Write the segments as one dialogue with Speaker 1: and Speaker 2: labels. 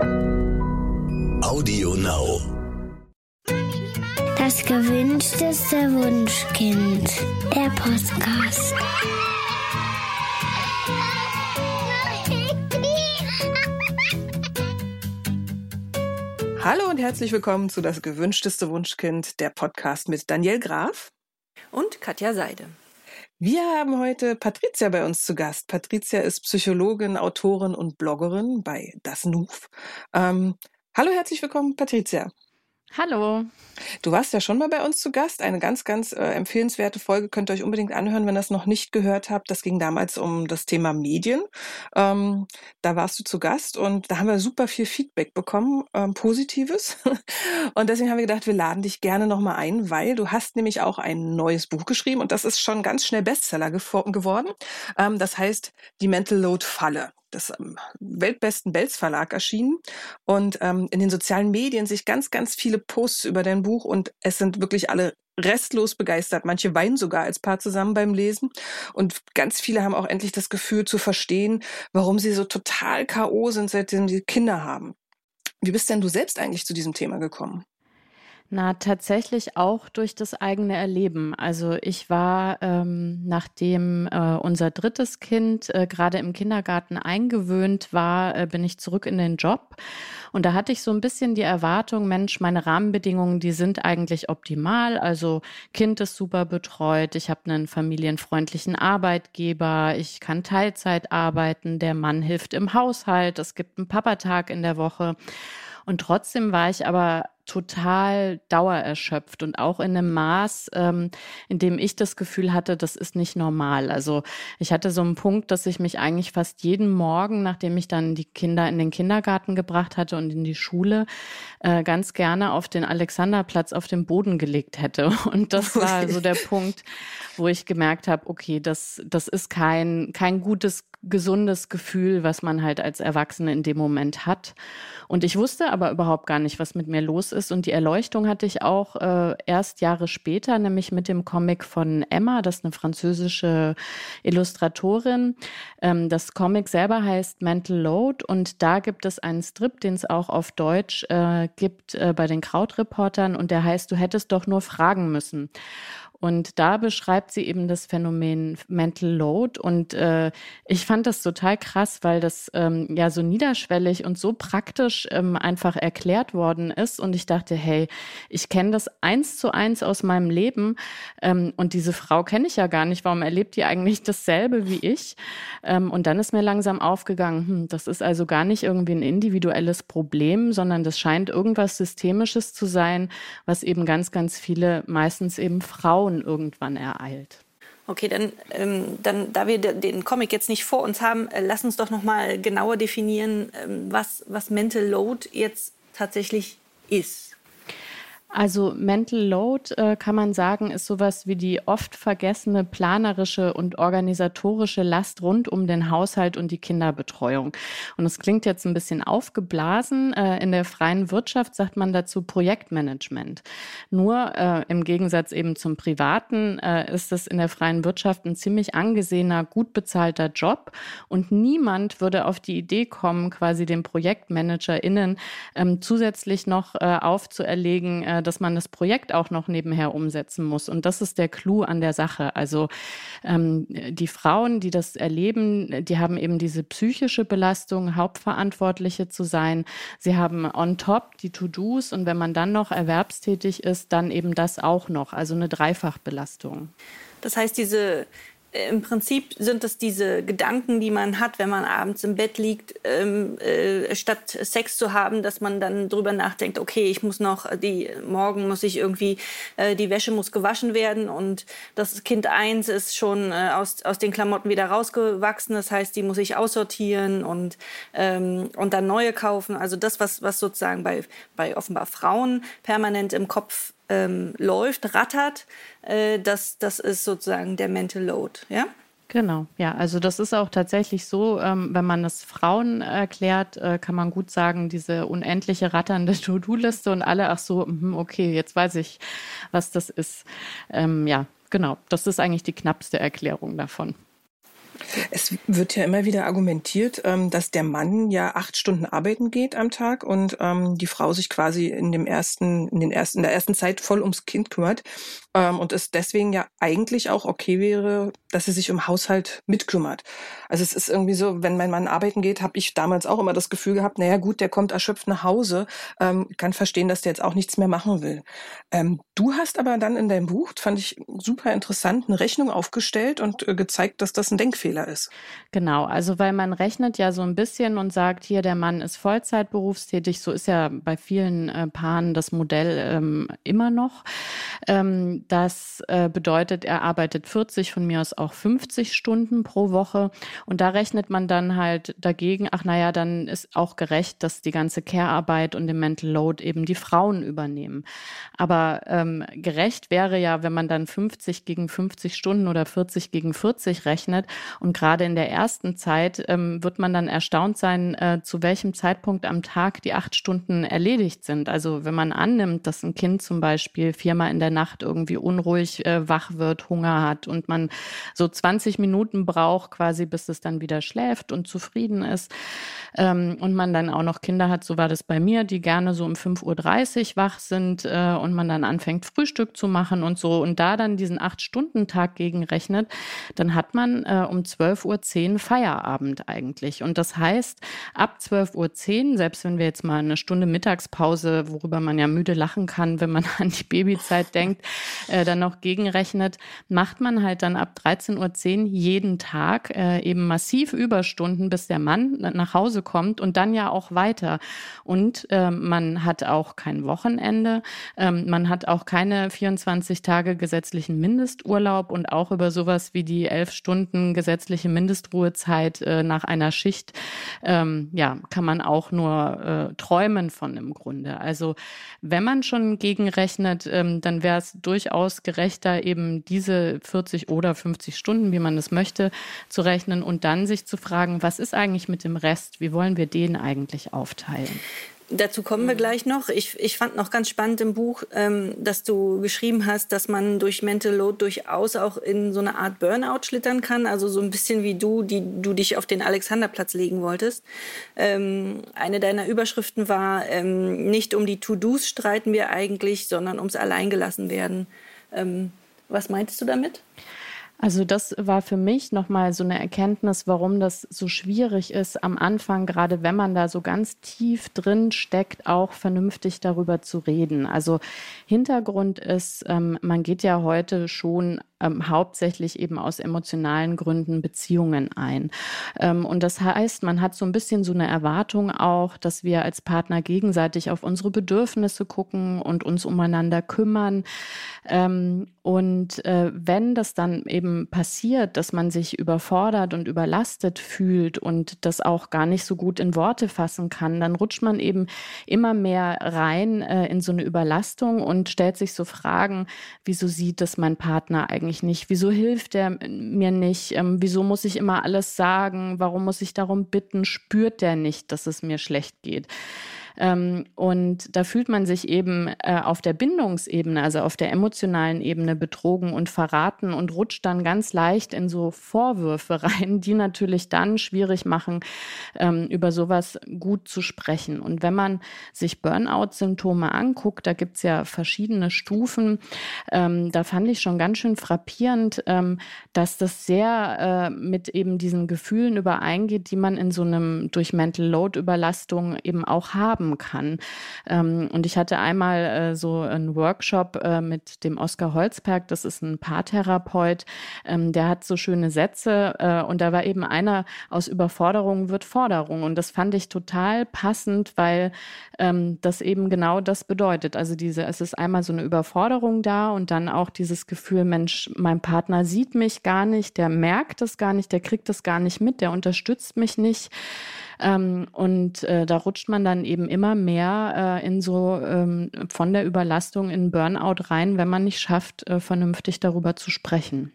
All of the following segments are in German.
Speaker 1: Audio Now.
Speaker 2: Das gewünschteste Wunschkind. Der Podcast.
Speaker 3: Hallo und herzlich willkommen zu Das gewünschteste Wunschkind, der Podcast mit Daniel Graf
Speaker 4: und Katja Seide.
Speaker 3: Wir haben heute Patricia bei uns zu Gast. Patricia ist Psychologin, Autorin und Bloggerin bei Das Nuf. Ähm, hallo, herzlich willkommen, Patricia.
Speaker 4: Hallo.
Speaker 3: Du warst ja schon mal bei uns zu Gast. Eine ganz, ganz äh, empfehlenswerte Folge könnt ihr euch unbedingt anhören, wenn ihr das noch nicht gehört habt. Das ging damals um das Thema Medien. Ähm, da warst du zu Gast und da haben wir super viel Feedback bekommen, ähm, Positives. und deswegen haben wir gedacht, wir laden dich gerne nochmal ein, weil du hast nämlich auch ein neues Buch geschrieben und das ist schon ganz schnell Bestseller geworden. Ähm, das heißt Die Mental Load Falle des ähm, weltbesten Belz Verlag erschienen und ähm, in den sozialen Medien sich ganz, ganz viele Posts über dein Buch und es sind wirklich alle restlos begeistert. Manche weinen sogar als Paar zusammen beim Lesen und ganz viele haben auch endlich das Gefühl zu verstehen, warum sie so total K.O. sind, seitdem sie Kinder haben. Wie bist denn du selbst eigentlich zu diesem Thema gekommen?
Speaker 4: Na, tatsächlich auch durch das eigene Erleben. Also ich war, ähm, nachdem äh, unser drittes Kind äh, gerade im Kindergarten eingewöhnt war, äh, bin ich zurück in den Job. Und da hatte ich so ein bisschen die Erwartung, Mensch, meine Rahmenbedingungen, die sind eigentlich optimal. Also Kind ist super betreut, ich habe einen familienfreundlichen Arbeitgeber, ich kann Teilzeit arbeiten, der Mann hilft im Haushalt, es gibt einen Papatag in der Woche. Und trotzdem war ich aber total dauererschöpft und auch in einem Maß, ähm, in dem ich das Gefühl hatte, das ist nicht normal. Also ich hatte so einen Punkt, dass ich mich eigentlich fast jeden Morgen, nachdem ich dann die Kinder in den Kindergarten gebracht hatte und in die Schule, äh, ganz gerne auf den Alexanderplatz auf den Boden gelegt hätte. Und das war so der Punkt, wo ich gemerkt habe, okay, das, das ist kein, kein gutes, gesundes Gefühl, was man halt als Erwachsene in dem Moment hat. Und ich wusste aber überhaupt gar nicht, was mit mir los ist. Und die Erleuchtung hatte ich auch äh, erst Jahre später, nämlich mit dem Comic von Emma, das ist eine französische Illustratorin. Ähm, das Comic selber heißt Mental Load und da gibt es einen Strip, den es auch auf Deutsch äh, gibt äh, bei den Krautreportern und der heißt, du hättest doch nur fragen müssen. Und da beschreibt sie eben das Phänomen Mental Load. Und äh, ich fand das total krass, weil das ähm, ja so niederschwellig und so praktisch ähm, einfach erklärt worden ist. Und ich dachte, hey, ich kenne das eins zu eins aus meinem Leben. Ähm, und diese Frau kenne ich ja gar nicht. Warum erlebt die eigentlich dasselbe wie ich? Ähm, und dann ist mir langsam aufgegangen, hm, das ist also gar nicht irgendwie ein individuelles Problem, sondern das scheint irgendwas Systemisches zu sein, was eben ganz, ganz viele, meistens eben Frauen Frauen irgendwann ereilt.
Speaker 5: Okay, dann, ähm, dann da wir den Comic jetzt nicht vor uns haben, äh, lass uns doch noch mal genauer definieren, ähm, was, was Mental Load jetzt tatsächlich ist.
Speaker 4: Also Mental Load äh, kann man sagen, ist sowas wie die oft vergessene planerische und organisatorische Last rund um den Haushalt und die Kinderbetreuung. Und es klingt jetzt ein bisschen aufgeblasen. Äh, in der freien Wirtschaft sagt man dazu Projektmanagement. Nur äh, im Gegensatz eben zum privaten äh, ist es in der freien Wirtschaft ein ziemlich angesehener, gut bezahlter Job. Und niemand würde auf die Idee kommen, quasi den ProjektmanagerInnen ähm, zusätzlich noch äh, aufzuerlegen, äh, dass man das Projekt auch noch nebenher umsetzen muss. Und das ist der Clou an der Sache. Also ähm, die Frauen, die das erleben, die haben eben diese psychische Belastung, Hauptverantwortliche zu sein. Sie haben on top die To-Dos und wenn man dann noch erwerbstätig ist, dann eben das auch noch. Also eine Dreifachbelastung.
Speaker 5: Das heißt, diese im Prinzip sind es diese Gedanken, die man hat, wenn man abends im Bett liegt, ähm, äh, statt Sex zu haben, dass man dann drüber nachdenkt, okay, ich muss noch die morgen muss ich irgendwie äh, die Wäsche muss gewaschen werden und das Kind eins ist schon äh, aus aus den Klamotten wieder rausgewachsen, das heißt, die muss ich aussortieren und ähm, und dann neue kaufen. Also das, was was sozusagen bei bei offenbar Frauen permanent im Kopf ähm, läuft, rattert, äh, das, das ist sozusagen der Mental Load. Ja?
Speaker 4: Genau, ja, also das ist auch tatsächlich so, ähm, wenn man es Frauen erklärt, äh, kann man gut sagen, diese unendliche ratternde To-Do-Liste und alle, ach so, mh, okay, jetzt weiß ich, was das ist. Ähm, ja, genau, das ist eigentlich die knappste Erklärung davon.
Speaker 3: Es wird ja immer wieder argumentiert, ähm, dass der Mann ja acht Stunden arbeiten geht am Tag und ähm, die Frau sich quasi in dem ersten, in den ersten, in der ersten Zeit voll ums Kind kümmert ähm, und es deswegen ja eigentlich auch okay wäre, dass sie sich um Haushalt mitkümmert. Also es ist irgendwie so, wenn mein Mann arbeiten geht, habe ich damals auch immer das Gefühl gehabt, naja gut, der kommt erschöpft nach Hause, kann verstehen, dass der jetzt auch nichts mehr machen will. Du hast aber dann in deinem Buch, fand ich super interessant, eine Rechnung aufgestellt und äh, gezeigt, dass das ein Denkfehler ist.
Speaker 4: Genau, also weil man rechnet ja so ein bisschen und sagt, hier der Mann ist Vollzeitberufstätig, so ist ja bei vielen äh, Paaren das Modell ähm, immer noch. Ähm, das äh, bedeutet, er arbeitet 40, von mir aus auch 50 Stunden pro Woche. Und da rechnet man dann halt dagegen, ach naja, dann ist auch gerecht, dass die ganze Care-Arbeit und den Mental Load eben die Frauen übernehmen. Aber ähm, gerecht wäre ja, wenn man dann 50 gegen 50 Stunden oder 40 gegen 40 rechnet. Und gerade in der ersten Zeit ähm, wird man dann erstaunt sein, äh, zu welchem Zeitpunkt am Tag die acht Stunden erledigt sind. Also wenn man annimmt, dass ein Kind zum Beispiel viermal in der Nacht irgendwie unruhig äh, wach wird, Hunger hat und man so 20 Minuten braucht quasi, bis es dann wieder schläft und zufrieden ist. Ähm, und man dann auch noch Kinder hat, so war das bei mir, die gerne so um 5.30 Uhr wach sind äh, und man dann anfängt, Frühstück zu machen und so und da dann diesen Acht-Stunden-Tag gegenrechnet, dann hat man äh, um 12.10 Uhr Feierabend eigentlich. Und das heißt, ab 12.10 Uhr, selbst wenn wir jetzt mal eine Stunde Mittagspause, worüber man ja müde lachen kann, wenn man an die Babyzeit denkt, äh, dann noch gegenrechnet, macht man halt dann ab 13.10 Uhr jeden Tag äh, eben massiv Überstunden, bis der Mann nach Hause kommt und dann ja auch weiter. Und äh, man hat auch kein Wochenende, ähm, man hat auch keine 24 Tage gesetzlichen Mindesturlaub und auch über sowas wie die elf Stunden gesetzliche Mindestruhezeit äh, nach einer Schicht, ähm, ja, kann man auch nur äh, träumen von im Grunde. Also wenn man schon gegenrechnet, ähm, dann wäre es durchaus gerechter, eben diese 40 oder 50 Stunden, wie man es möchte, zu rechnen und dann sich zu fragen, was ist eigentlich mit dem Rest? Wie wollen wir den eigentlich aufteilen?
Speaker 5: Dazu kommen wir gleich noch. Ich, ich fand noch ganz spannend im Buch, ähm, dass du geschrieben hast, dass man durch Mental Load durchaus auch in so eine Art Burnout schlittern kann. Also so ein bisschen wie du, die du dich auf den Alexanderplatz legen wolltest. Ähm, eine deiner Überschriften war, ähm, nicht um die To-Dos streiten wir eigentlich, sondern ums Alleingelassenwerden. Ähm, was meintest du damit?
Speaker 4: Also das war für mich nochmal so eine Erkenntnis, warum das so schwierig ist, am Anfang, gerade wenn man da so ganz tief drin steckt, auch vernünftig darüber zu reden. Also Hintergrund ist, ähm, man geht ja heute schon ähm, hauptsächlich eben aus emotionalen Gründen Beziehungen ein. Ähm, und das heißt, man hat so ein bisschen so eine Erwartung auch, dass wir als Partner gegenseitig auf unsere Bedürfnisse gucken und uns umeinander kümmern. Ähm, und äh, wenn das dann eben passiert, dass man sich überfordert und überlastet fühlt und das auch gar nicht so gut in Worte fassen kann, dann rutscht man eben immer mehr rein äh, in so eine Überlastung und stellt sich so Fragen, wieso sieht das mein Partner eigentlich eigentlich nicht? Wieso hilft er mir nicht? Ähm, wieso muss ich immer alles sagen? Warum muss ich darum bitten? Spürt der nicht, dass es mir schlecht geht? Ähm, und da fühlt man sich eben äh, auf der Bindungsebene, also auf der emotionalen Ebene betrogen und verraten und rutscht dann ganz leicht in so Vorwürfe rein, die natürlich dann schwierig machen, ähm, über sowas gut zu sprechen. Und wenn man sich Burnout-Symptome anguckt, da gibt es ja verschiedene Stufen, ähm, da fand ich schon ganz schön frappierend, dass das sehr äh, mit eben diesen Gefühlen übereingeht, die man in so einem durch Mental Load Überlastung eben auch haben haben kann. Ähm, und ich hatte einmal äh, so einen Workshop äh, mit dem Oskar Holzberg, das ist ein Paartherapeut, ähm, der hat so schöne Sätze äh, und da war eben einer aus Überforderung wird Forderung. Und das fand ich total passend, weil ähm, das eben genau das bedeutet. Also diese, es ist einmal so eine Überforderung da und dann auch dieses Gefühl, Mensch, mein Partner sieht mich gar nicht, der merkt es gar nicht, der kriegt es gar nicht mit, der unterstützt mich nicht. Ähm, und äh, da rutscht man dann eben immer mehr äh, in so ähm, von der Überlastung in Burnout rein, wenn man nicht schafft, äh, vernünftig darüber zu sprechen.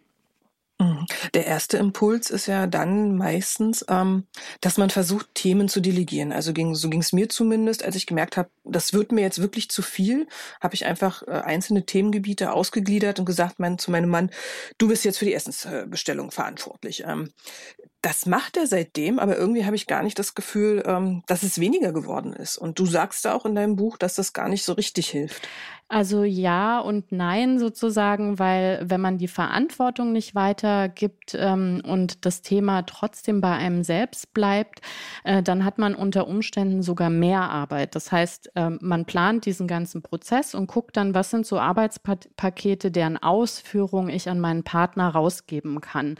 Speaker 3: Mhm. Der erste Impuls ist ja dann meistens, ähm, dass man versucht, Themen zu delegieren. Also ging, so ging es mir zumindest, als ich gemerkt habe, das wird mir jetzt wirklich zu viel, habe ich einfach äh, einzelne Themengebiete ausgegliedert und gesagt mein, zu meinem Mann, du bist jetzt für die Essensbestellung verantwortlich. Ähm, das macht er seitdem, aber irgendwie habe ich gar nicht das Gefühl, ähm, dass es weniger geworden ist. Und du sagst da auch in deinem Buch, dass das gar nicht so richtig hilft.
Speaker 4: Also ja und nein sozusagen, weil wenn man die Verantwortung nicht weitergibt ähm, und das Thema trotzdem bei einem selbst bleibt, äh, dann hat man unter Umständen sogar mehr Arbeit. Das heißt, äh, man plant diesen ganzen Prozess und guckt dann, was sind so Arbeitspakete, deren Ausführung ich an meinen Partner rausgeben kann.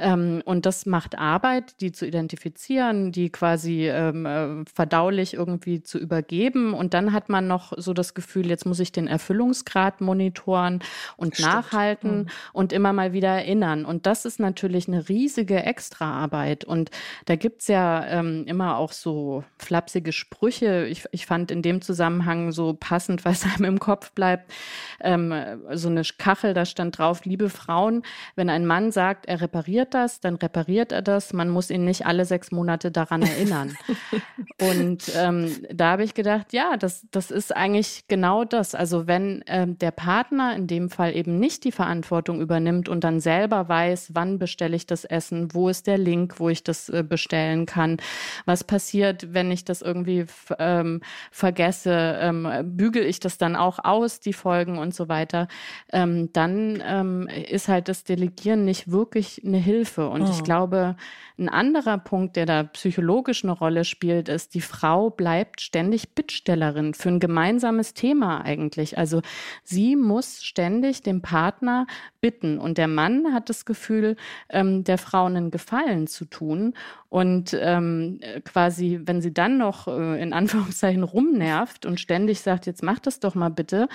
Speaker 4: Ähm, und das macht Arbeit, die zu identifizieren, die quasi ähm, äh, verdaulich irgendwie zu übergeben. Und dann hat man noch so das Gefühl, jetzt muss ich den den Erfüllungsgrad monitoren und Stimmt. nachhalten mhm. und immer mal wieder erinnern. Und das ist natürlich eine riesige Extraarbeit. Und da gibt es ja ähm, immer auch so flapsige Sprüche. Ich, ich fand in dem Zusammenhang so passend, was einem im Kopf bleibt, ähm, so eine Kachel, da stand drauf, liebe Frauen, wenn ein Mann sagt, er repariert das, dann repariert er das. Man muss ihn nicht alle sechs Monate daran erinnern. und ähm, da habe ich gedacht, ja, das, das ist eigentlich genau das. Also wenn ähm, der Partner in dem Fall eben nicht die Verantwortung übernimmt und dann selber weiß, wann bestelle ich das Essen, wo ist der Link, wo ich das äh, bestellen kann, was passiert, wenn ich das irgendwie ähm, vergesse, ähm, bügel ich das dann auch aus, die Folgen und so weiter, ähm, dann ähm, ist halt das Delegieren nicht wirklich eine Hilfe. Und oh. ich glaube, ein anderer Punkt, der da psychologisch eine Rolle spielt, ist, die Frau bleibt ständig Bittstellerin für ein gemeinsames Thema eigentlich. Also sie muss ständig den Partner bitten und der Mann hat das Gefühl, ähm, der Frau einen Gefallen zu tun. Und ähm, quasi, wenn sie dann noch äh, in Anführungszeichen rumnervt und ständig sagt, jetzt mach das doch mal bitte,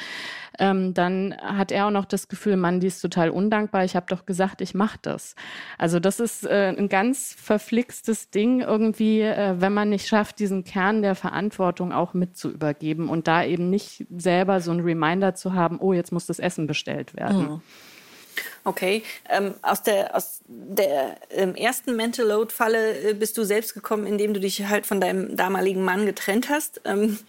Speaker 4: ähm, dann hat er auch noch das Gefühl, Mann, die ist total undankbar, ich habe doch gesagt, ich mach das. Also das ist äh, ein ganz verflixtes Ding irgendwie, äh, wenn man nicht schafft, diesen Kern der Verantwortung auch mit zu übergeben und da eben nicht selber so ein Reminder zu haben, oh, jetzt muss das Essen bestellt werden. Mhm.
Speaker 5: Okay, ähm, aus der, aus der ähm, ersten Mental Load-Falle äh, bist du selbst gekommen, indem du dich halt von deinem damaligen Mann getrennt hast. Ähm,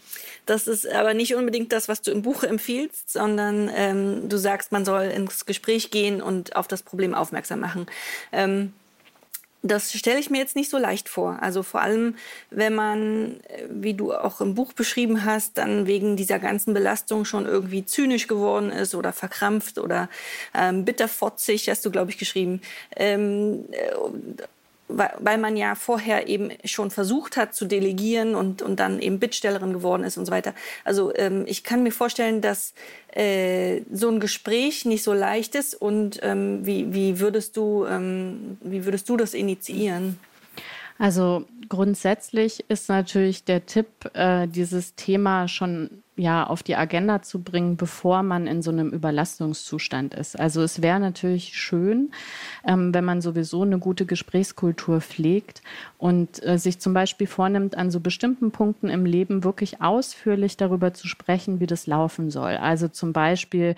Speaker 5: das ist aber nicht unbedingt das, was du im Buch empfiehlst, sondern ähm, du sagst, man soll ins Gespräch gehen und auf das Problem aufmerksam machen. Das stelle ich mir jetzt nicht so leicht vor. Also vor allem, wenn man, äh, wie du auch im Buch beschrieben hast, dann wegen dieser ganzen Belastung schon irgendwie zynisch geworden ist oder verkrampft oder ähm, bitterfotzig, hast du, glaube ich, geschrieben. Ähm, äh, weil man ja vorher eben schon versucht hat zu delegieren und, und dann eben Bittstellerin geworden ist und so weiter. Also ähm, ich kann mir vorstellen, dass äh, so ein Gespräch nicht so leicht ist und ähm, wie, wie, würdest du, ähm, wie würdest du das initiieren?
Speaker 4: Also grundsätzlich ist natürlich der Tipp, äh, dieses Thema schon ja auf die Agenda zu bringen, bevor man in so einem Überlastungszustand ist. Also es wäre natürlich schön, ähm, wenn man sowieso eine gute Gesprächskultur pflegt und äh, sich zum Beispiel vornimmt, an so bestimmten Punkten im Leben wirklich ausführlich darüber zu sprechen, wie das laufen soll. Also zum Beispiel,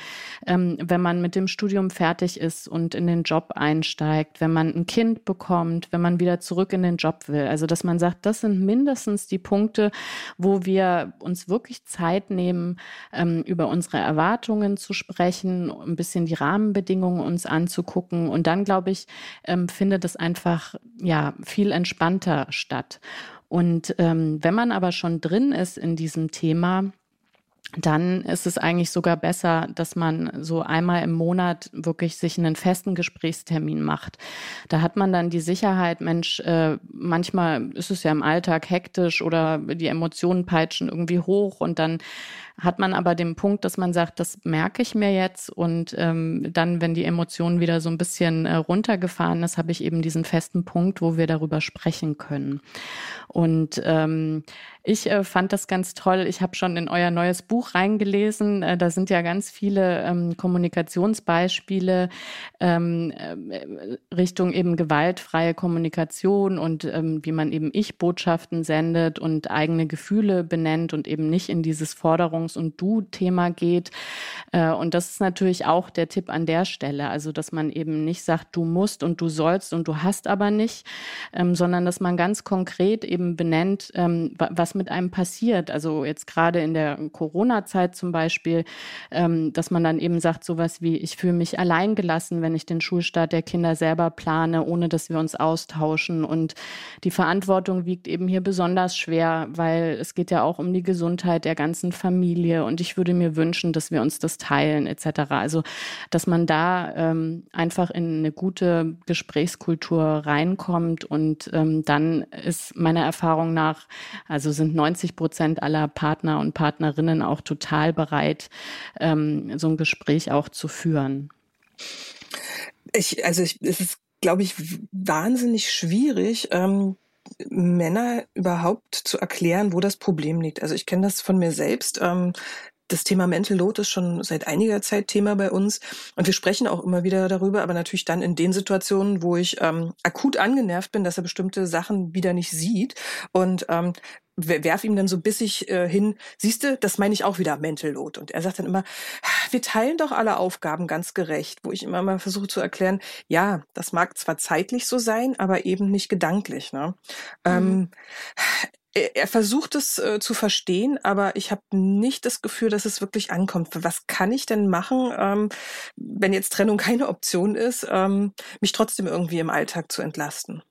Speaker 4: ähm, wenn man mit dem Studium fertig ist und in den Job einsteigt, wenn man ein Kind bekommt, wenn man wieder zurück in den Job will. Also dass man sagt, das sind mindestens die Punkte, wo wir uns wirklich Zeit nehmen, ähm, über unsere Erwartungen zu sprechen, ein bisschen die Rahmenbedingungen uns anzugucken. Und dann, glaube ich, ähm, findet es einfach ja viel entspannter statt. Und ähm, wenn man aber schon drin ist in diesem Thema, dann ist es eigentlich sogar besser, dass man so einmal im Monat wirklich sich einen festen Gesprächstermin macht. Da hat man dann die Sicherheit, Mensch, äh, manchmal ist es ja im Alltag hektisch oder die Emotionen peitschen irgendwie hoch und dann hat man aber den Punkt, dass man sagt, das merke ich mir jetzt und ähm, dann, wenn die Emotion wieder so ein bisschen äh, runtergefahren ist, habe ich eben diesen festen Punkt, wo wir darüber sprechen können. Und ähm, ich äh, fand das ganz toll. Ich habe schon in euer neues Buch reingelesen. Äh, da sind ja ganz viele ähm, Kommunikationsbeispiele ähm, äh, Richtung eben gewaltfreie Kommunikation und ähm, wie man eben Ich-Botschaften sendet und eigene Gefühle benennt und eben nicht in dieses Forderungs- und Du-Thema geht. Äh, und das ist natürlich auch der Tipp an der Stelle. Also, dass man eben nicht sagt, du musst und du sollst und du hast aber nicht, ähm, sondern dass man ganz konkret eben benennt, ähm, was mit einem passiert. Also jetzt gerade in der Corona-Zeit zum Beispiel, ähm, dass man dann eben sagt, sowas wie, ich fühle mich alleingelassen, wenn ich den Schulstart der Kinder selber plane, ohne dass wir uns austauschen. Und die Verantwortung wiegt eben hier besonders schwer, weil es geht ja auch um die Gesundheit der ganzen Familie. Und ich würde mir wünschen, dass wir uns das teilen, etc. Also, dass man da ähm, einfach in eine gute Gesprächskultur reinkommt und ähm, dann ist meiner Erfahrung nach, also sind 90 Prozent aller Partner und Partnerinnen auch total bereit, ähm, so ein Gespräch auch zu führen.
Speaker 3: Ich, also ich, es ist, glaube ich, wahnsinnig schwierig, ähm, Männer überhaupt zu erklären, wo das Problem liegt. Also ich kenne das von mir selbst. Ähm, das Thema Mental Load ist schon seit einiger Zeit Thema bei uns und wir sprechen auch immer wieder darüber, aber natürlich dann in den Situationen, wo ich ähm, akut angenervt bin, dass er bestimmte Sachen wieder nicht sieht und ähm, werf ihm dann so bissig äh, hin, siehst du, das meine ich auch wieder Mental Load. Und er sagt dann immer, wir teilen doch alle Aufgaben ganz gerecht, wo ich immer mal versuche zu erklären, ja, das mag zwar zeitlich so sein, aber eben nicht gedanklich. Ne? Mhm. Ähm, er versucht es äh, zu verstehen, aber ich habe nicht das Gefühl, dass es wirklich ankommt. Was kann ich denn machen, ähm, wenn jetzt Trennung keine Option ist, ähm, mich trotzdem irgendwie im Alltag zu entlasten?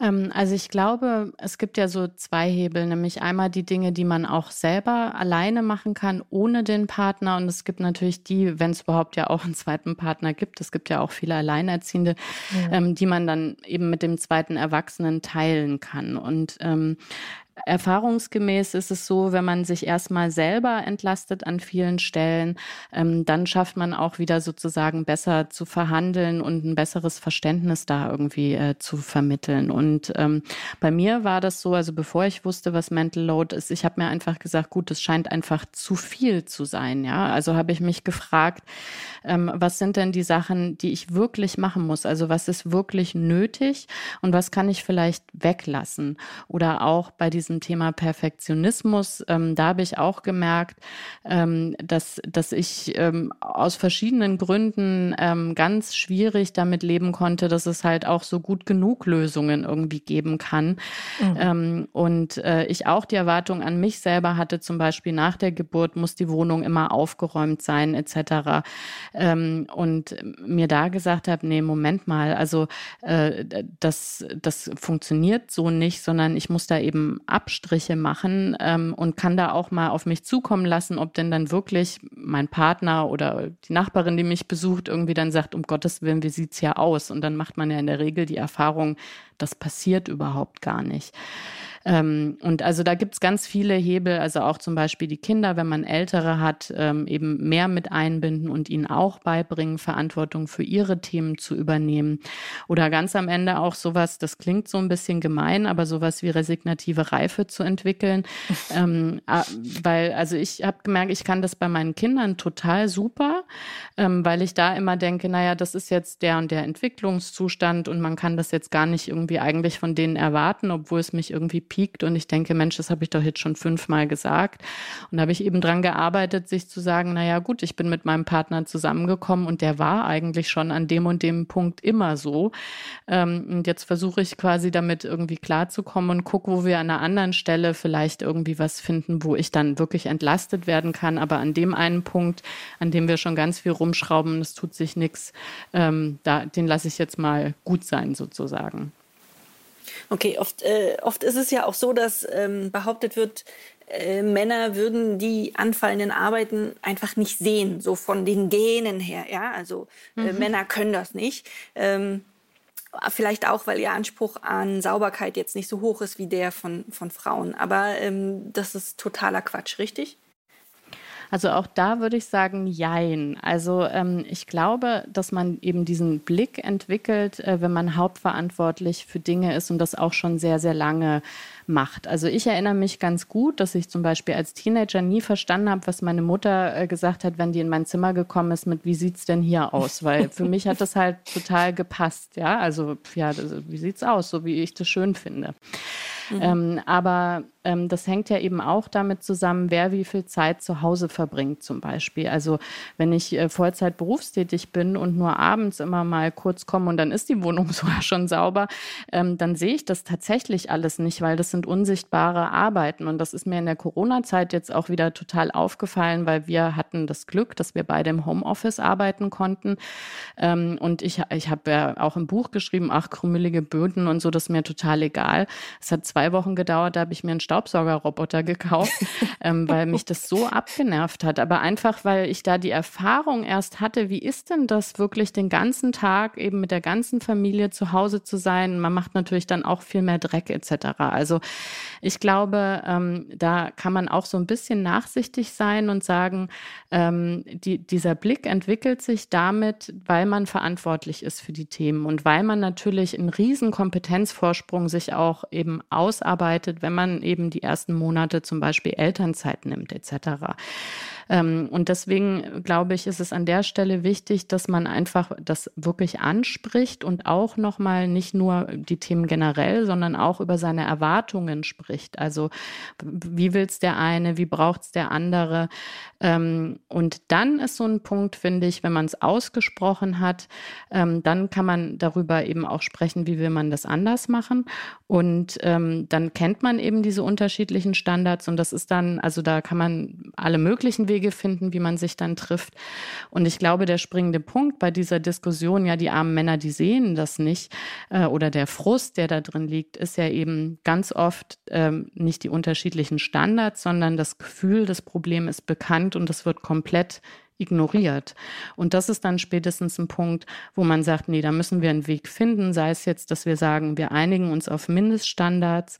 Speaker 4: Ähm, also ich glaube, es gibt ja so zwei Hebel, nämlich einmal die Dinge, die man auch selber alleine machen kann, ohne den Partner. Und es gibt natürlich die, wenn es überhaupt ja auch einen zweiten Partner gibt, es gibt ja auch viele Alleinerziehende, ja. ähm, die man dann eben mit dem zweiten Erwachsenen teilen kann. Und ähm, Erfahrungsgemäß ist es so, wenn man sich erstmal selber entlastet an vielen Stellen, ähm, dann schafft man auch wieder sozusagen besser zu verhandeln und ein besseres Verständnis da irgendwie äh, zu vermitteln. Und ähm, bei mir war das so, also bevor ich wusste, was Mental Load ist, ich habe mir einfach gesagt, gut, es scheint einfach zu viel zu sein. Ja, also habe ich mich gefragt, ähm, was sind denn die Sachen, die ich wirklich machen muss? Also was ist wirklich nötig und was kann ich vielleicht weglassen? Oder auch bei diesen diesem Thema Perfektionismus, ähm, da habe ich auch gemerkt, ähm, dass, dass ich ähm, aus verschiedenen Gründen ähm, ganz schwierig damit leben konnte, dass es halt auch so gut genug Lösungen irgendwie geben kann. Mhm. Ähm, und äh, ich auch die Erwartung an mich selber hatte, zum Beispiel nach der Geburt muss die Wohnung immer aufgeräumt sein, etc. Ähm, und mir da gesagt habe, nee, Moment mal, also äh, das, das funktioniert so nicht, sondern ich muss da eben Abstriche machen ähm, und kann da auch mal auf mich zukommen lassen, ob denn dann wirklich mein Partner oder die Nachbarin, die mich besucht, irgendwie dann sagt, um Gottes Willen, wie sieht's hier aus? Und dann macht man ja in der Regel die Erfahrung, das passiert überhaupt gar nicht. Ähm, und also da gibt's ganz viele Hebel, also auch zum Beispiel die Kinder, wenn man ältere hat, ähm, eben mehr mit einbinden und ihnen auch beibringen, Verantwortung für ihre Themen zu übernehmen. Oder ganz am Ende auch sowas, das klingt so ein bisschen gemein, aber sowas wie resignative Reife zu entwickeln. ähm, weil, also ich habe gemerkt, ich kann das bei meinen Kindern total super, ähm, weil ich da immer denke, naja, das ist jetzt der und der Entwicklungszustand und man kann das jetzt gar nicht irgendwie eigentlich von denen erwarten, obwohl es mich irgendwie piekt und ich denke, Mensch, das habe ich doch jetzt schon fünfmal gesagt. Und da habe ich eben dran gearbeitet, sich zu sagen, naja gut, ich bin mit meinem Partner zusammengekommen und der war eigentlich schon an dem und dem Punkt immer so. Ähm, und jetzt versuche ich quasi damit irgendwie klarzukommen und gucke, wo wir an einer anderen Stelle vielleicht irgendwie was finden, wo ich dann wirklich entlastet werden kann. Aber an dem einen Punkt, an dem wir schon ganz viel rumschrauben, es tut sich nichts, ähm, da, den lasse ich jetzt mal gut sein sozusagen.
Speaker 5: Okay, oft, äh, oft ist es ja auch so, dass ähm, behauptet wird, äh, Männer würden die anfallenden Arbeiten einfach nicht sehen, so von den Genen her. Ja, also äh, mhm. Männer können das nicht. Ähm, vielleicht auch, weil ihr Anspruch an Sauberkeit jetzt nicht so hoch ist wie der von, von Frauen. Aber ähm, das ist totaler Quatsch, richtig?
Speaker 4: Also auch da würde ich sagen, jein. Also ähm, ich glaube, dass man eben diesen Blick entwickelt, äh, wenn man hauptverantwortlich für Dinge ist und das auch schon sehr, sehr lange macht. Also ich erinnere mich ganz gut, dass ich zum Beispiel als Teenager nie verstanden habe, was meine Mutter äh, gesagt hat, wenn die in mein Zimmer gekommen ist mit, wie sieht's denn hier aus? Weil für mich hat das halt total gepasst, ja. Also, ja, das, wie sieht's aus, so wie ich das schön finde. Mhm. Ähm, aber ähm, das hängt ja eben auch damit zusammen, wer wie viel Zeit zu Hause verbringt zum Beispiel. Also wenn ich äh, Vollzeit berufstätig bin und nur abends immer mal kurz komme und dann ist die Wohnung sogar schon sauber, ähm, dann sehe ich das tatsächlich alles nicht, weil das sind unsichtbare Arbeiten. Und das ist mir in der Corona-Zeit jetzt auch wieder total aufgefallen, weil wir hatten das Glück, dass wir beide im Homeoffice arbeiten konnten. Ähm, und ich, ich habe ja auch im Buch geschrieben, ach, krümmelige Böden und so, das ist mir total egal. Es hat zwei Wochen gedauert, da habe ich mir einen Staubsaugerroboter gekauft, ähm, weil mich das so abgenervt hat. Aber einfach, weil ich da die Erfahrung erst hatte, wie ist denn das wirklich den ganzen Tag eben mit der ganzen Familie zu Hause zu sein? Man macht natürlich dann auch viel mehr Dreck etc. Also ich glaube, ähm, da kann man auch so ein bisschen nachsichtig sein und sagen, ähm, die, dieser Blick entwickelt sich damit, weil man verantwortlich ist für die Themen und weil man natürlich einen riesen Kompetenzvorsprung sich auch eben ausarbeitet, wenn man eben die ersten Monate zum Beispiel Elternzeit nimmt etc. Ähm, und deswegen glaube ich, ist es an der Stelle wichtig, dass man einfach das wirklich anspricht und auch nochmal nicht nur die Themen generell, sondern auch über seine Erwartungen spricht. Also wie will es der eine, wie braucht es der andere? Ähm, und dann ist so ein Punkt, finde ich, wenn man es ausgesprochen hat, ähm, dann kann man darüber eben auch sprechen, wie will man das anders machen. Und dann kennt man eben diese unterschiedlichen Standards und das ist dann, also da kann man alle möglichen Wege Wege finden, wie man sich dann trifft. Und ich glaube, der springende Punkt bei dieser Diskussion, ja, die armen Männer, die sehen das nicht, äh, oder der Frust, der da drin liegt, ist ja eben ganz oft ähm, nicht die unterschiedlichen Standards, sondern das Gefühl, das Problem ist bekannt und es wird komplett ignoriert. Und das ist dann spätestens ein Punkt, wo man sagt, nee, da müssen wir einen Weg finden, sei es jetzt, dass wir sagen, wir einigen uns auf Mindeststandards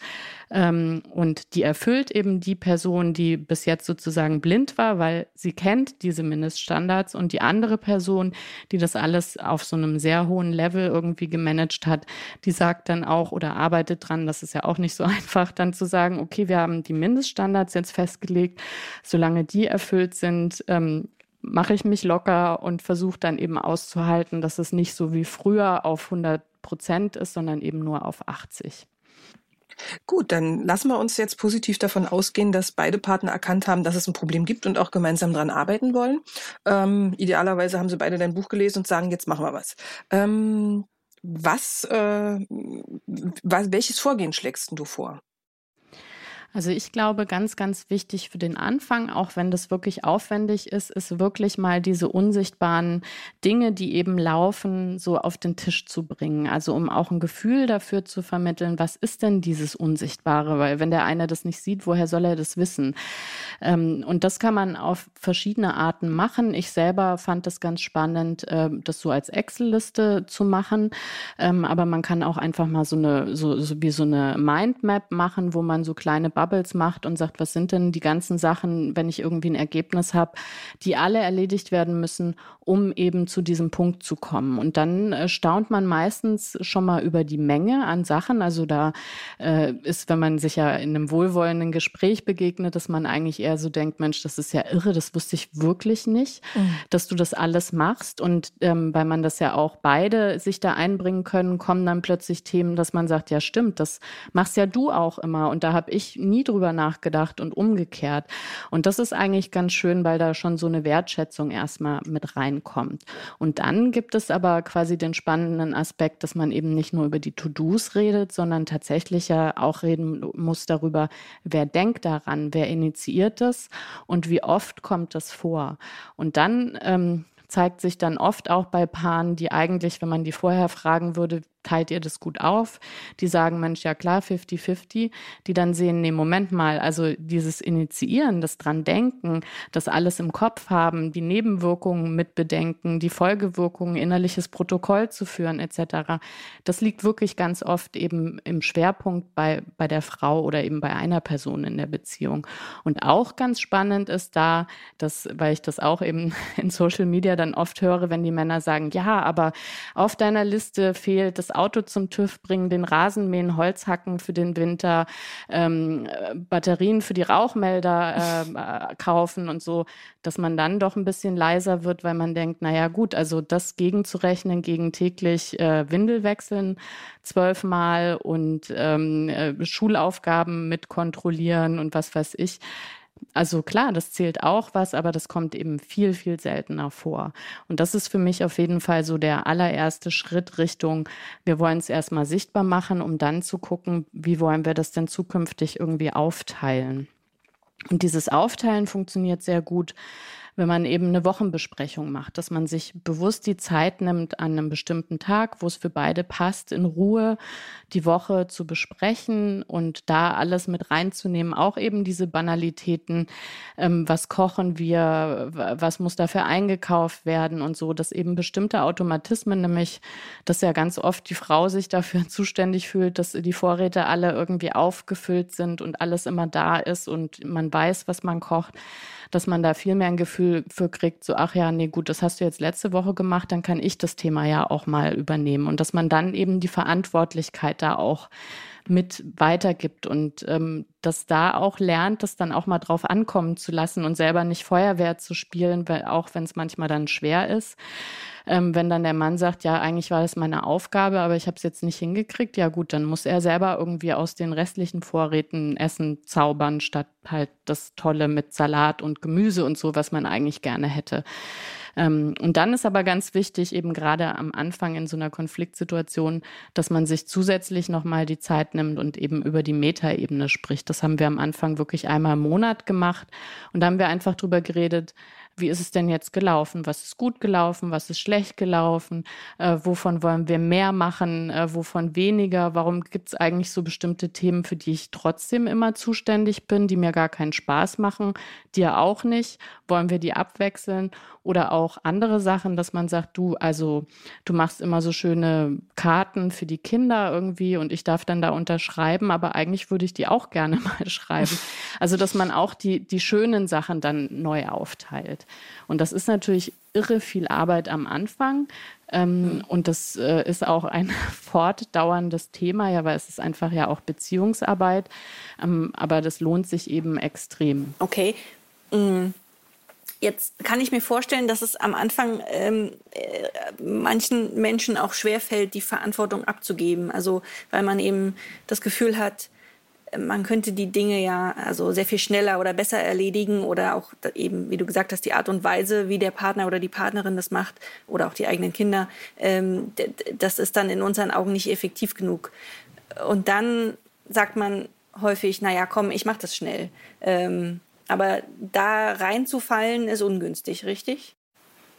Speaker 4: ähm, und die erfüllt eben die Person, die bis jetzt sozusagen blind war, weil sie kennt diese Mindeststandards und die andere Person, die das alles auf so einem sehr hohen Level irgendwie gemanagt hat, die sagt dann auch oder arbeitet dran, das ist ja auch nicht so einfach, dann zu sagen, okay, wir haben die Mindeststandards jetzt festgelegt, solange die erfüllt sind, ähm, mache ich mich locker und versuche dann eben auszuhalten, dass es nicht so wie früher auf 100 Prozent ist, sondern eben nur auf 80.
Speaker 3: Gut, dann lassen wir uns jetzt positiv davon ausgehen, dass beide Partner erkannt haben, dass es ein Problem gibt und auch gemeinsam daran arbeiten wollen. Ähm, idealerweise haben sie beide dein Buch gelesen und sagen, jetzt machen wir was. Ähm, was, äh, was, welches Vorgehen schlägst du vor?
Speaker 4: Also ich glaube, ganz, ganz wichtig für den Anfang, auch wenn das wirklich aufwendig ist, ist wirklich mal diese unsichtbaren Dinge, die eben laufen, so auf den Tisch zu bringen. Also um auch ein Gefühl dafür zu vermitteln, was ist denn dieses Unsichtbare? Weil wenn der eine das nicht sieht, woher soll er das wissen? Ähm, und das kann man auf verschiedene Arten machen. Ich selber fand das ganz spannend, äh, das so als Excel-Liste zu machen. Ähm, aber man kann auch einfach mal so eine, so, so wie so eine Mindmap machen, wo man so kleine Bubbles macht und sagt, was sind denn die ganzen Sachen, wenn ich irgendwie ein Ergebnis habe, die alle erledigt werden müssen, um eben zu diesem Punkt zu kommen. Und dann äh, staunt man meistens schon mal über die Menge an Sachen. Also da äh, ist, wenn man sich ja in einem wohlwollenden Gespräch begegnet, dass man eigentlich eher so denkt, Mensch, das ist ja irre, das wusste ich wirklich nicht, mhm. dass du das alles machst. Und ähm, weil man das ja auch beide sich da einbringen können, kommen dann plötzlich Themen, dass man sagt, ja stimmt, das machst ja du auch immer. Und da habe ich nie drüber nachgedacht und umgekehrt. Und das ist eigentlich ganz schön, weil da schon so eine Wertschätzung erstmal mit reinkommt. Und dann gibt es aber quasi den spannenden Aspekt, dass man eben nicht nur über die To-Dos redet, sondern tatsächlich ja auch reden muss darüber, wer denkt daran, wer initiiert es und wie oft kommt das vor. Und dann ähm, zeigt sich dann oft auch bei Paaren, die eigentlich, wenn man die vorher fragen würde, teilt ihr das gut auf? Die sagen, Mensch, ja klar, 50-50. Die dann sehen, nee, Moment mal, also dieses Initiieren, das dran denken, das alles im Kopf haben, die Nebenwirkungen mit bedenken, die Folgewirkungen, innerliches Protokoll zu führen, etc. Das liegt wirklich ganz oft eben im Schwerpunkt bei, bei der Frau oder eben bei einer Person in der Beziehung. Und auch ganz spannend ist da, dass, weil ich das auch eben in Social Media dann oft höre, wenn die Männer sagen, ja, aber auf deiner Liste fehlt das Auto zum TÜV bringen, den Rasen mähen, Holz hacken für den Winter, ähm, Batterien für die Rauchmelder äh, kaufen und so, dass man dann doch ein bisschen leiser wird, weil man denkt, naja gut, also das gegenzurechnen gegen täglich äh, Windel wechseln zwölfmal und ähm, äh, Schulaufgaben mit kontrollieren und was weiß ich. Also klar, das zählt auch was, aber das kommt eben viel, viel seltener vor. Und das ist für mich auf jeden Fall so der allererste Schritt Richtung, wir wollen es erstmal sichtbar machen, um dann zu gucken, wie wollen wir das denn zukünftig irgendwie aufteilen. Und dieses Aufteilen funktioniert sehr gut, wenn man eben eine Wochenbesprechung macht, dass man sich bewusst die Zeit nimmt an einem bestimmten Tag, wo es für beide passt, in Ruhe die Woche zu besprechen und da alles mit reinzunehmen, auch eben diese Banalitäten, ähm, was kochen wir, was muss dafür eingekauft werden und so, dass eben bestimmte Automatismen, nämlich, dass ja ganz oft die Frau sich dafür zuständig fühlt, dass die Vorräte alle irgendwie aufgefüllt sind und alles immer da ist und man weiß, was man kocht dass man da viel mehr ein Gefühl für kriegt, so, ach ja, nee, gut, das hast du jetzt letzte Woche gemacht, dann kann ich das Thema ja auch mal übernehmen. Und dass man dann eben die Verantwortlichkeit da auch mit weitergibt und ähm, das da auch lernt, das dann auch mal drauf ankommen zu lassen und selber nicht Feuerwehr zu spielen, weil, auch wenn es manchmal dann schwer ist. Ähm, wenn dann der Mann sagt, ja, eigentlich war das meine Aufgabe, aber ich habe es jetzt nicht hingekriegt, ja gut, dann muss er selber irgendwie aus den restlichen Vorräten Essen zaubern, statt halt das Tolle mit Salat und Gemüse und so, was man eigentlich gerne hätte. Ähm, und dann ist aber ganz wichtig, eben gerade am Anfang in so einer Konfliktsituation, dass man sich zusätzlich nochmal die Zeit nimmt und eben über die Metaebene spricht. Das haben wir am Anfang wirklich einmal im Monat gemacht. Und da haben wir einfach drüber geredet, wie ist es denn jetzt gelaufen? Was ist gut gelaufen? Was ist schlecht gelaufen? Äh, wovon wollen wir mehr machen? Äh, wovon weniger? Warum gibt es eigentlich so bestimmte Themen, für die ich trotzdem immer zuständig bin, die mir gar keinen Spaß machen, dir auch nicht? Wollen wir die abwechseln? Oder auch andere Sachen, dass man sagt, du, also du machst immer so schöne Karten für die Kinder irgendwie und ich darf dann da unterschreiben, aber eigentlich würde ich die auch gerne mal schreiben. Also, dass man auch die, die schönen Sachen dann neu aufteilt. Und das ist natürlich irre viel Arbeit am Anfang. Ähm, mhm. Und das äh, ist auch ein fortdauerndes Thema, ja, weil es ist einfach ja auch Beziehungsarbeit. Ähm, aber das lohnt sich eben extrem.
Speaker 5: Okay. Mhm. Jetzt kann ich mir vorstellen, dass es am Anfang ähm, äh, manchen Menschen auch schwerfällt, die Verantwortung abzugeben. Also weil man eben das Gefühl hat, man könnte die Dinge ja also sehr viel schneller oder besser erledigen oder auch eben, wie du gesagt hast, die Art und Weise, wie der Partner oder die Partnerin das macht oder auch die eigenen Kinder, ähm, das ist dann in unseren Augen nicht effektiv genug. Und dann sagt man häufig, naja, komm, ich mache das schnell. Ähm, aber da reinzufallen ist ungünstig, richtig?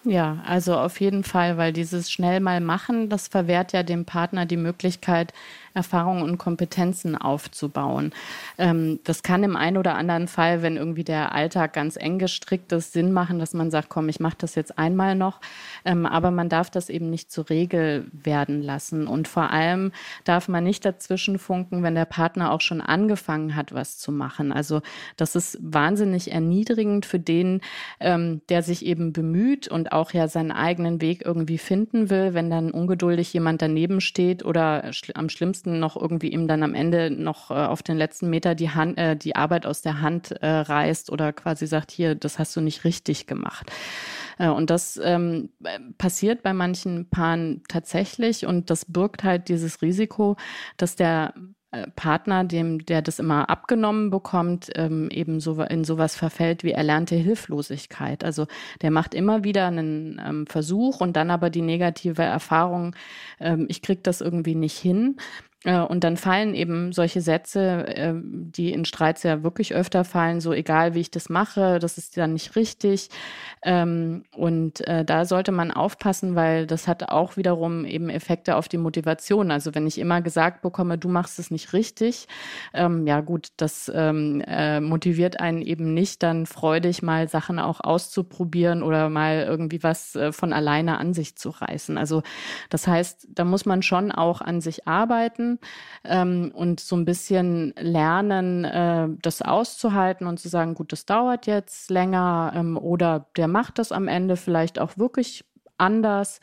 Speaker 4: Ja, also auf jeden Fall, weil dieses schnell mal machen, das verwehrt ja dem Partner die Möglichkeit, Erfahrungen und Kompetenzen aufzubauen. Ähm, das kann im einen oder anderen Fall, wenn irgendwie der Alltag ganz eng gestrickt ist, Sinn machen, dass man sagt, komm, ich mache das jetzt einmal noch. Ähm, aber man darf das eben nicht zur Regel werden lassen. Und vor allem darf man nicht dazwischen funken, wenn der Partner auch schon angefangen hat, was zu machen. Also das ist wahnsinnig erniedrigend für den, ähm, der sich eben bemüht und auch ja seinen eigenen Weg irgendwie finden will, wenn dann ungeduldig jemand daneben steht oder am schlimmsten liebsten noch irgendwie ihm dann am Ende noch äh, auf den letzten Meter die, Hand, äh, die Arbeit aus der Hand äh, reißt oder quasi sagt, hier, das hast du nicht richtig gemacht. Äh, und das ähm, passiert bei manchen Paaren tatsächlich und das birgt halt dieses Risiko, dass der äh, Partner, dem der das immer abgenommen bekommt, ähm, eben so in sowas verfällt wie erlernte Hilflosigkeit. Also der macht immer wieder einen ähm, Versuch und dann aber die negative Erfahrung, ähm, ich krieg das irgendwie nicht hin. Äh, und dann fallen eben solche Sätze, äh, die in Streits ja wirklich öfter fallen, so egal wie ich das mache, das ist dann nicht richtig. Ähm, und äh, da sollte man aufpassen, weil das hat auch wiederum eben Effekte auf die Motivation. Also wenn ich immer gesagt bekomme, du machst es nicht richtig, ähm, ja gut, das ähm, motiviert einen eben nicht, dann freudig mal Sachen auch auszuprobieren oder mal irgendwie was von alleine an sich zu reißen. Also das heißt, da muss man schon auch an sich arbeiten ähm, und so ein bisschen lernen, äh, das auszuhalten und zu sagen, gut, das dauert jetzt länger ähm, oder der macht das am Ende vielleicht auch wirklich anders.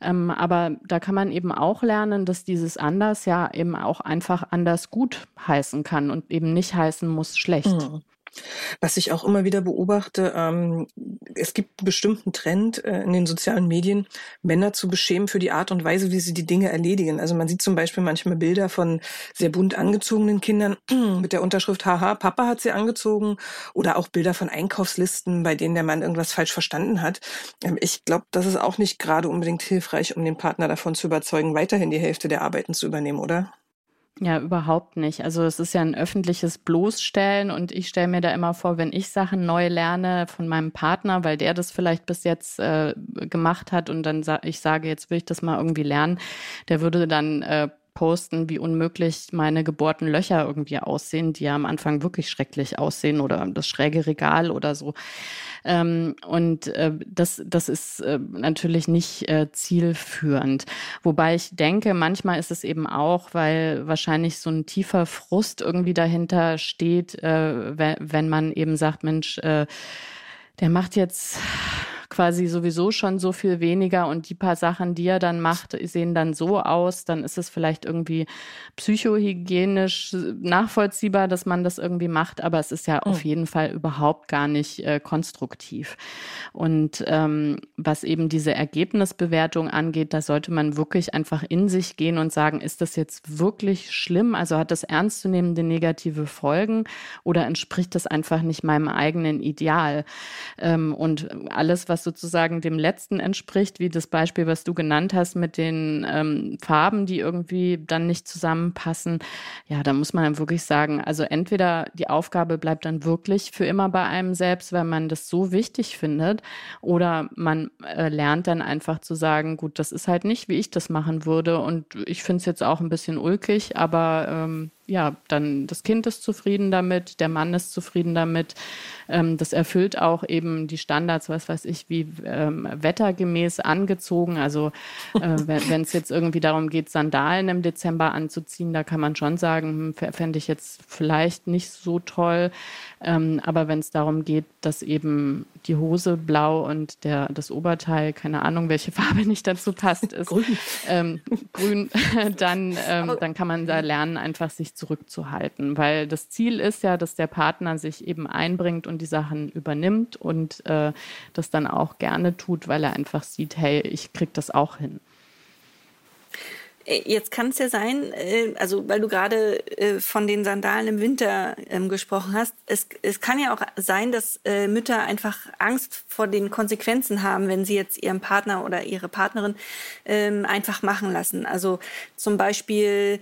Speaker 4: Ähm, aber da kann man eben auch lernen, dass dieses anders ja eben auch einfach anders gut heißen kann und eben nicht heißen muss schlecht. Mhm.
Speaker 3: Was ich auch immer wieder beobachte, ähm, es gibt einen bestimmten Trend äh, in den sozialen Medien, Männer zu beschämen für die Art und Weise, wie sie die Dinge erledigen. Also man sieht zum Beispiel manchmal Bilder von sehr bunt angezogenen Kindern mit der Unterschrift Haha, Papa hat sie angezogen oder auch Bilder von Einkaufslisten, bei denen der Mann irgendwas falsch verstanden hat. Ähm, ich glaube, das ist auch nicht gerade unbedingt hilfreich, um den Partner davon zu überzeugen, weiterhin die Hälfte der Arbeiten zu übernehmen, oder?
Speaker 4: Ja, überhaupt nicht. Also es ist ja ein öffentliches Bloßstellen und ich stelle mir da immer vor, wenn ich Sachen neu lerne von meinem Partner, weil der das vielleicht bis jetzt äh, gemacht hat und dann sa ich sage, jetzt will ich das mal irgendwie lernen, der würde dann äh, posten, wie unmöglich meine gebohrten Löcher irgendwie aussehen, die ja am Anfang wirklich schrecklich aussehen oder das schräge Regal oder so. Ähm, und äh, das, das ist äh, natürlich nicht äh, zielführend. Wobei ich denke, manchmal ist es eben auch, weil wahrscheinlich so ein tiefer Frust irgendwie dahinter steht, äh, wenn, wenn man eben sagt, Mensch, äh, der macht jetzt quasi sowieso schon so viel weniger und die paar Sachen, die er dann macht, sehen dann so aus, dann ist es vielleicht irgendwie psychohygienisch nachvollziehbar, dass man das irgendwie macht, aber es ist ja mhm. auf jeden Fall überhaupt gar nicht äh, konstruktiv. Und ähm, was eben diese Ergebnisbewertung angeht, da sollte man wirklich einfach in sich gehen und sagen, ist das jetzt wirklich schlimm? Also hat das ernstzunehmende negative Folgen oder entspricht das einfach nicht meinem eigenen Ideal? Ähm, und alles, was sozusagen dem letzten entspricht, wie das Beispiel, was du genannt hast mit den ähm, Farben, die irgendwie dann nicht zusammenpassen. Ja, da muss man dann wirklich sagen, also entweder die Aufgabe bleibt dann wirklich für immer bei einem selbst, weil man das so wichtig findet, oder man äh, lernt dann einfach zu sagen, gut, das ist halt nicht, wie ich das machen würde und ich finde es jetzt auch ein bisschen ulkig, aber ähm, ja, dann das Kind ist zufrieden damit, der Mann ist zufrieden damit. Ähm, das erfüllt auch eben die Standards, was weiß ich, wie ähm, wettergemäß angezogen. Also äh, wenn es jetzt irgendwie darum geht, Sandalen im Dezember anzuziehen, da kann man schon sagen, hm, fände ich jetzt vielleicht nicht so toll. Ähm, aber wenn es darum geht, dass eben die Hose blau und der, das Oberteil, keine Ahnung, welche Farbe nicht dazu passt, ist grün, ähm, grün dann, ähm, dann kann man da lernen, einfach sich zurückzuhalten. Weil das Ziel ist ja, dass der Partner sich eben einbringt und die Sachen übernimmt und äh, das dann auch gerne tut, weil er einfach sieht, hey, ich krieg das auch hin.
Speaker 5: Äh, jetzt kann es ja sein, äh, also weil du gerade äh, von den Sandalen im Winter ähm, gesprochen hast, es, es kann ja auch sein, dass Mütter einfach Angst vor den Konsequenzen haben, wenn sie jetzt ihren Partner oder ihre Partnerin ähm, einfach machen lassen. Also zum Beispiel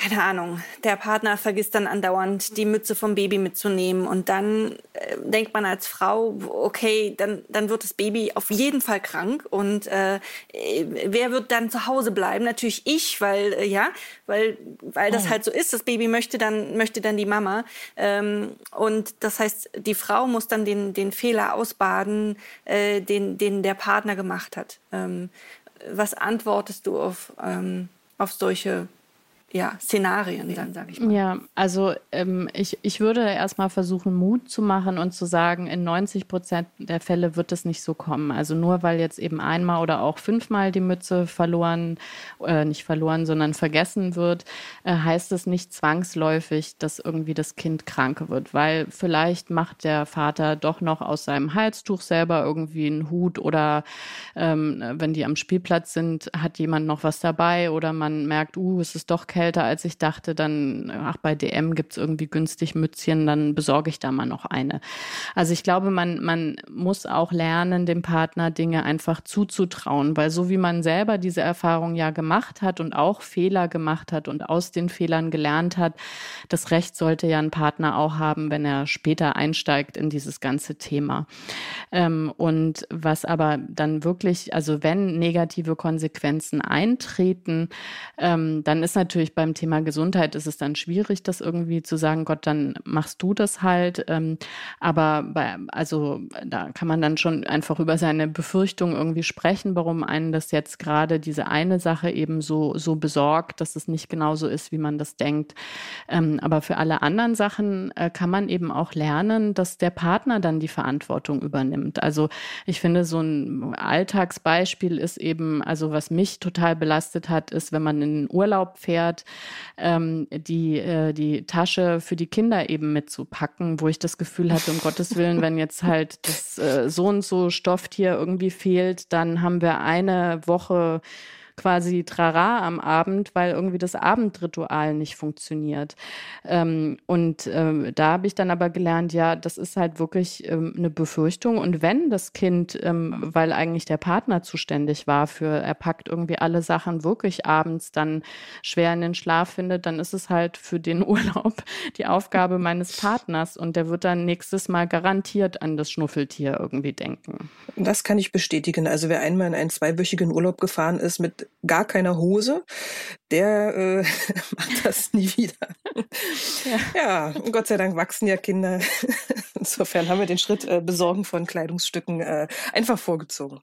Speaker 5: keine Ahnung, der Partner vergisst dann andauernd die Mütze vom Baby mitzunehmen und dann äh, denkt man als Frau, okay, dann, dann wird das Baby auf jeden Fall krank und äh, wer wird dann zu Hause bleiben? Natürlich ich, weil äh, ja, weil weil das oh. halt so ist. Das Baby möchte dann möchte dann die Mama ähm, und das heißt, die Frau muss dann den den Fehler ausbaden, äh, den den der Partner gemacht hat. Ähm, was antwortest du auf ähm, auf solche ja, Szenarien dann, sage ich mal.
Speaker 4: Ja, also ähm, ich, ich würde erstmal versuchen, Mut zu machen und zu sagen, in 90 Prozent der Fälle wird es nicht so kommen. Also nur weil jetzt eben einmal oder auch fünfmal die Mütze verloren, äh, nicht verloren, sondern vergessen wird, äh, heißt es nicht zwangsläufig, dass irgendwie das Kind krank wird, weil vielleicht macht der Vater doch noch aus seinem Halstuch selber irgendwie einen Hut oder ähm, wenn die am Spielplatz sind, hat jemand noch was dabei oder man merkt, uh, es ist doch kein kälter, als ich dachte, dann, ach, bei DM gibt es irgendwie günstig Mützchen, dann besorge ich da mal noch eine. Also ich glaube, man, man muss auch lernen, dem Partner Dinge einfach zuzutrauen, weil so wie man selber diese Erfahrung ja gemacht hat und auch Fehler gemacht hat und aus den Fehlern gelernt hat, das Recht sollte ja ein Partner auch haben, wenn er später einsteigt in dieses ganze Thema. Ähm, und was aber dann wirklich, also wenn negative Konsequenzen eintreten, ähm, dann ist natürlich natürlich beim Thema Gesundheit ist es dann schwierig, das irgendwie zu sagen, Gott, dann machst du das halt. Ähm, aber bei, also da kann man dann schon einfach über seine Befürchtungen irgendwie sprechen, warum einen das jetzt gerade diese eine Sache eben so, so besorgt, dass es nicht genauso ist, wie man das denkt. Ähm, aber für alle anderen Sachen äh, kann man eben auch lernen, dass der Partner dann die Verantwortung übernimmt. Also ich finde, so ein Alltagsbeispiel ist eben, also was mich total belastet hat, ist, wenn man in den Urlaub fährt, ähm, die, äh, die Tasche für die Kinder eben mitzupacken, wo ich das Gefühl hatte, um Gottes Willen, wenn jetzt halt das äh, so und so Stofftier irgendwie fehlt, dann haben wir eine Woche quasi Trara am Abend, weil irgendwie das Abendritual nicht funktioniert. Ähm, und ähm, da habe ich dann aber gelernt, ja, das ist halt wirklich ähm, eine Befürchtung. Und wenn das Kind, ähm, weil eigentlich der Partner zuständig war für, er packt irgendwie alle Sachen wirklich abends dann schwer in den Schlaf findet, dann ist es halt für den Urlaub die Aufgabe meines Partners und der wird dann nächstes Mal garantiert an das Schnuffeltier irgendwie denken.
Speaker 3: Das kann ich bestätigen. Also wer einmal in einen zweiwöchigen Urlaub gefahren ist mit gar keiner Hose, der äh, macht das nie wieder. Ja. ja, Gott sei Dank wachsen ja Kinder. Insofern haben wir den Schritt äh, Besorgen von Kleidungsstücken äh, einfach vorgezogen.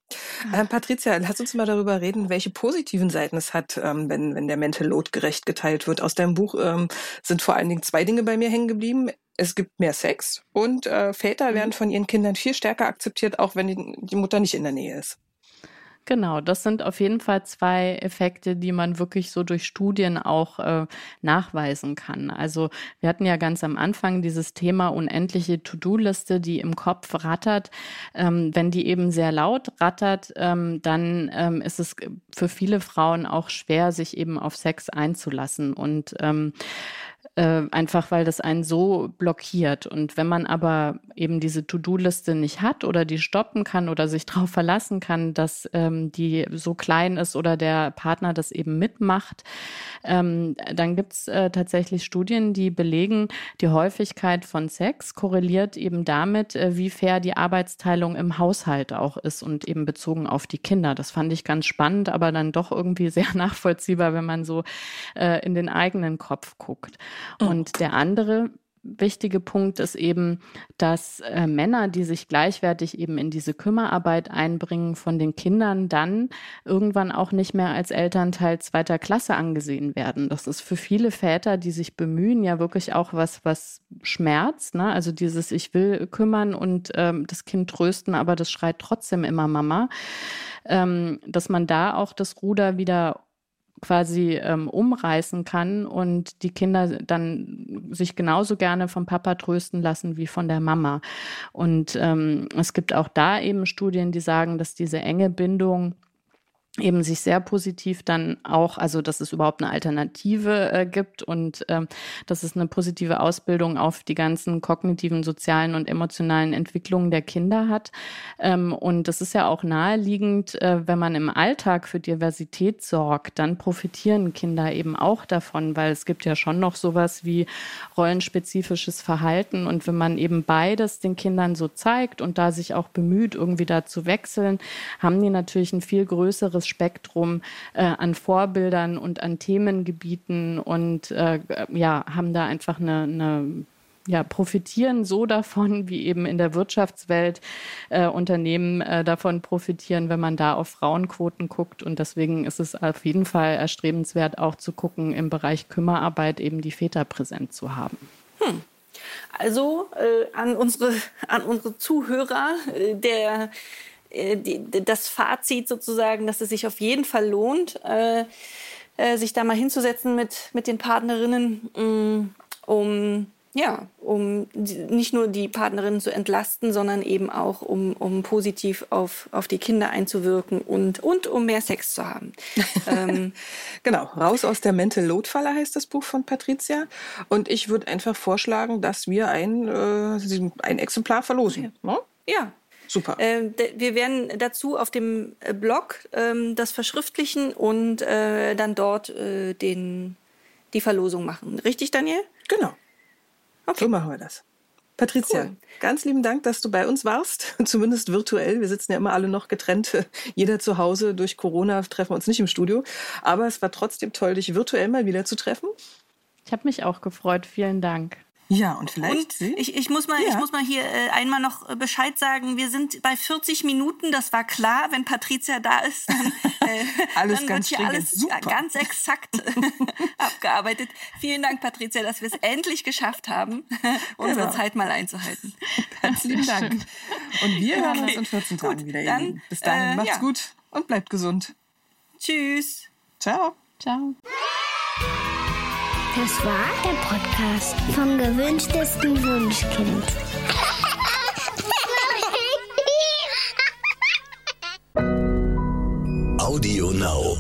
Speaker 3: Äh, Patricia, lass uns mal darüber reden, welche positiven Seiten es hat, ähm, wenn, wenn der Mental Load gerecht geteilt wird. Aus deinem Buch ähm, sind vor allen Dingen zwei Dinge bei mir hängen geblieben es gibt mehr Sex und äh, Väter werden mhm. von ihren Kindern viel stärker akzeptiert, auch wenn die, die Mutter nicht in der Nähe ist.
Speaker 4: Genau, das sind auf jeden Fall zwei Effekte, die man wirklich so durch Studien auch äh, nachweisen kann. Also wir hatten ja ganz am Anfang dieses Thema unendliche To-Do-Liste, die im Kopf rattert. Ähm, wenn die eben sehr laut rattert, ähm, dann ähm, ist es für viele Frauen auch schwer, sich eben auf Sex einzulassen. Und ähm, äh, einfach weil das einen so blockiert. Und wenn man aber eben diese To-Do-Liste nicht hat oder die stoppen kann oder sich darauf verlassen kann, dass ähm, die so klein ist oder der Partner das eben mitmacht, ähm, dann gibt es äh, tatsächlich Studien, die belegen, die Häufigkeit von Sex korreliert eben damit, äh, wie fair die Arbeitsteilung im Haushalt auch ist und eben bezogen auf die Kinder. Das fand ich ganz spannend, aber dann doch irgendwie sehr nachvollziehbar, wenn man so äh, in den eigenen Kopf guckt. Mhm. Und der andere wichtige Punkt ist eben, dass äh, Männer, die sich gleichwertig eben in diese Kümmerarbeit einbringen, von den Kindern dann irgendwann auch nicht mehr als Elternteil zweiter Klasse angesehen werden. Das ist für viele Väter, die sich bemühen, ja wirklich auch was, was schmerzt. Ne? Also dieses Ich will kümmern und ähm, das Kind trösten, aber das schreit trotzdem immer Mama. Ähm, dass man da auch das Ruder wieder quasi ähm, umreißen kann und die Kinder dann sich genauso gerne vom Papa trösten lassen wie von der Mama. Und ähm, es gibt auch da eben Studien, die sagen, dass diese enge Bindung eben sich sehr positiv dann auch, also dass es überhaupt eine Alternative äh, gibt und ähm, dass es eine positive Ausbildung auf die ganzen kognitiven, sozialen und emotionalen Entwicklungen der Kinder hat. Ähm, und das ist ja auch naheliegend, äh, wenn man im Alltag für Diversität sorgt, dann profitieren Kinder eben auch davon, weil es gibt ja schon noch sowas wie rollenspezifisches Verhalten. Und wenn man eben beides den Kindern so zeigt und da sich auch bemüht, irgendwie da zu wechseln, haben die natürlich ein viel größeres Spektrum äh, an Vorbildern und an Themengebieten und äh, ja, haben da einfach eine, eine ja, profitieren so davon, wie eben in der Wirtschaftswelt äh, Unternehmen äh, davon profitieren, wenn man da auf Frauenquoten guckt. Und deswegen ist es auf jeden Fall erstrebenswert, auch zu gucken, im Bereich Kümmerarbeit eben die Väter präsent zu haben. Hm.
Speaker 5: Also äh, an, unsere, an unsere Zuhörer, äh, der das Fazit sozusagen, dass es sich auf jeden Fall lohnt, äh, äh, sich da mal hinzusetzen mit, mit den Partnerinnen, mm, um ja, um nicht nur die Partnerinnen zu entlasten, sondern eben auch, um, um positiv auf, auf die Kinder einzuwirken und, und um mehr Sex zu haben.
Speaker 3: ähm, genau, raus aus der Mental Load Falle heißt das Buch von Patricia. Und ich würde einfach vorschlagen, dass wir ein, äh, ein Exemplar verlosen.
Speaker 5: Ja. Ne? ja,
Speaker 3: Super.
Speaker 5: Äh, wir werden dazu auf dem äh, Blog ähm, das verschriftlichen und äh, dann dort äh, den, die Verlosung machen. Richtig, Daniel?
Speaker 3: Genau. Okay. So machen wir das. Patricia, cool. ganz lieben Dank, dass du bei uns warst, zumindest virtuell. Wir sitzen ja immer alle noch getrennt, jeder zu Hause. Durch Corona treffen wir uns nicht im Studio. Aber es war trotzdem toll, dich virtuell mal wieder zu treffen.
Speaker 4: Ich habe mich auch gefreut. Vielen Dank.
Speaker 3: Ja, und vielleicht.
Speaker 5: Und ich, ich, muss mal, ja. ich muss mal hier äh, einmal noch äh, Bescheid sagen. Wir sind bei 40 Minuten. Das war klar. Wenn Patricia da ist, dann,
Speaker 3: äh, alles dann wird hier alles
Speaker 5: Super. ganz exakt abgearbeitet. Vielen Dank, Patricia, dass wir es endlich geschafft haben, unsere genau. Zeit mal einzuhalten.
Speaker 3: Ganz lieben Dank. Und wir hören uns in 14 Tagen wieder. Dann, Bis dahin, äh, macht's ja. gut und bleibt gesund.
Speaker 5: Tschüss.
Speaker 3: Ciao.
Speaker 4: Ciao.
Speaker 2: Das war der Podcast vom gewünschtesten Wunschkind.
Speaker 1: Audio Now.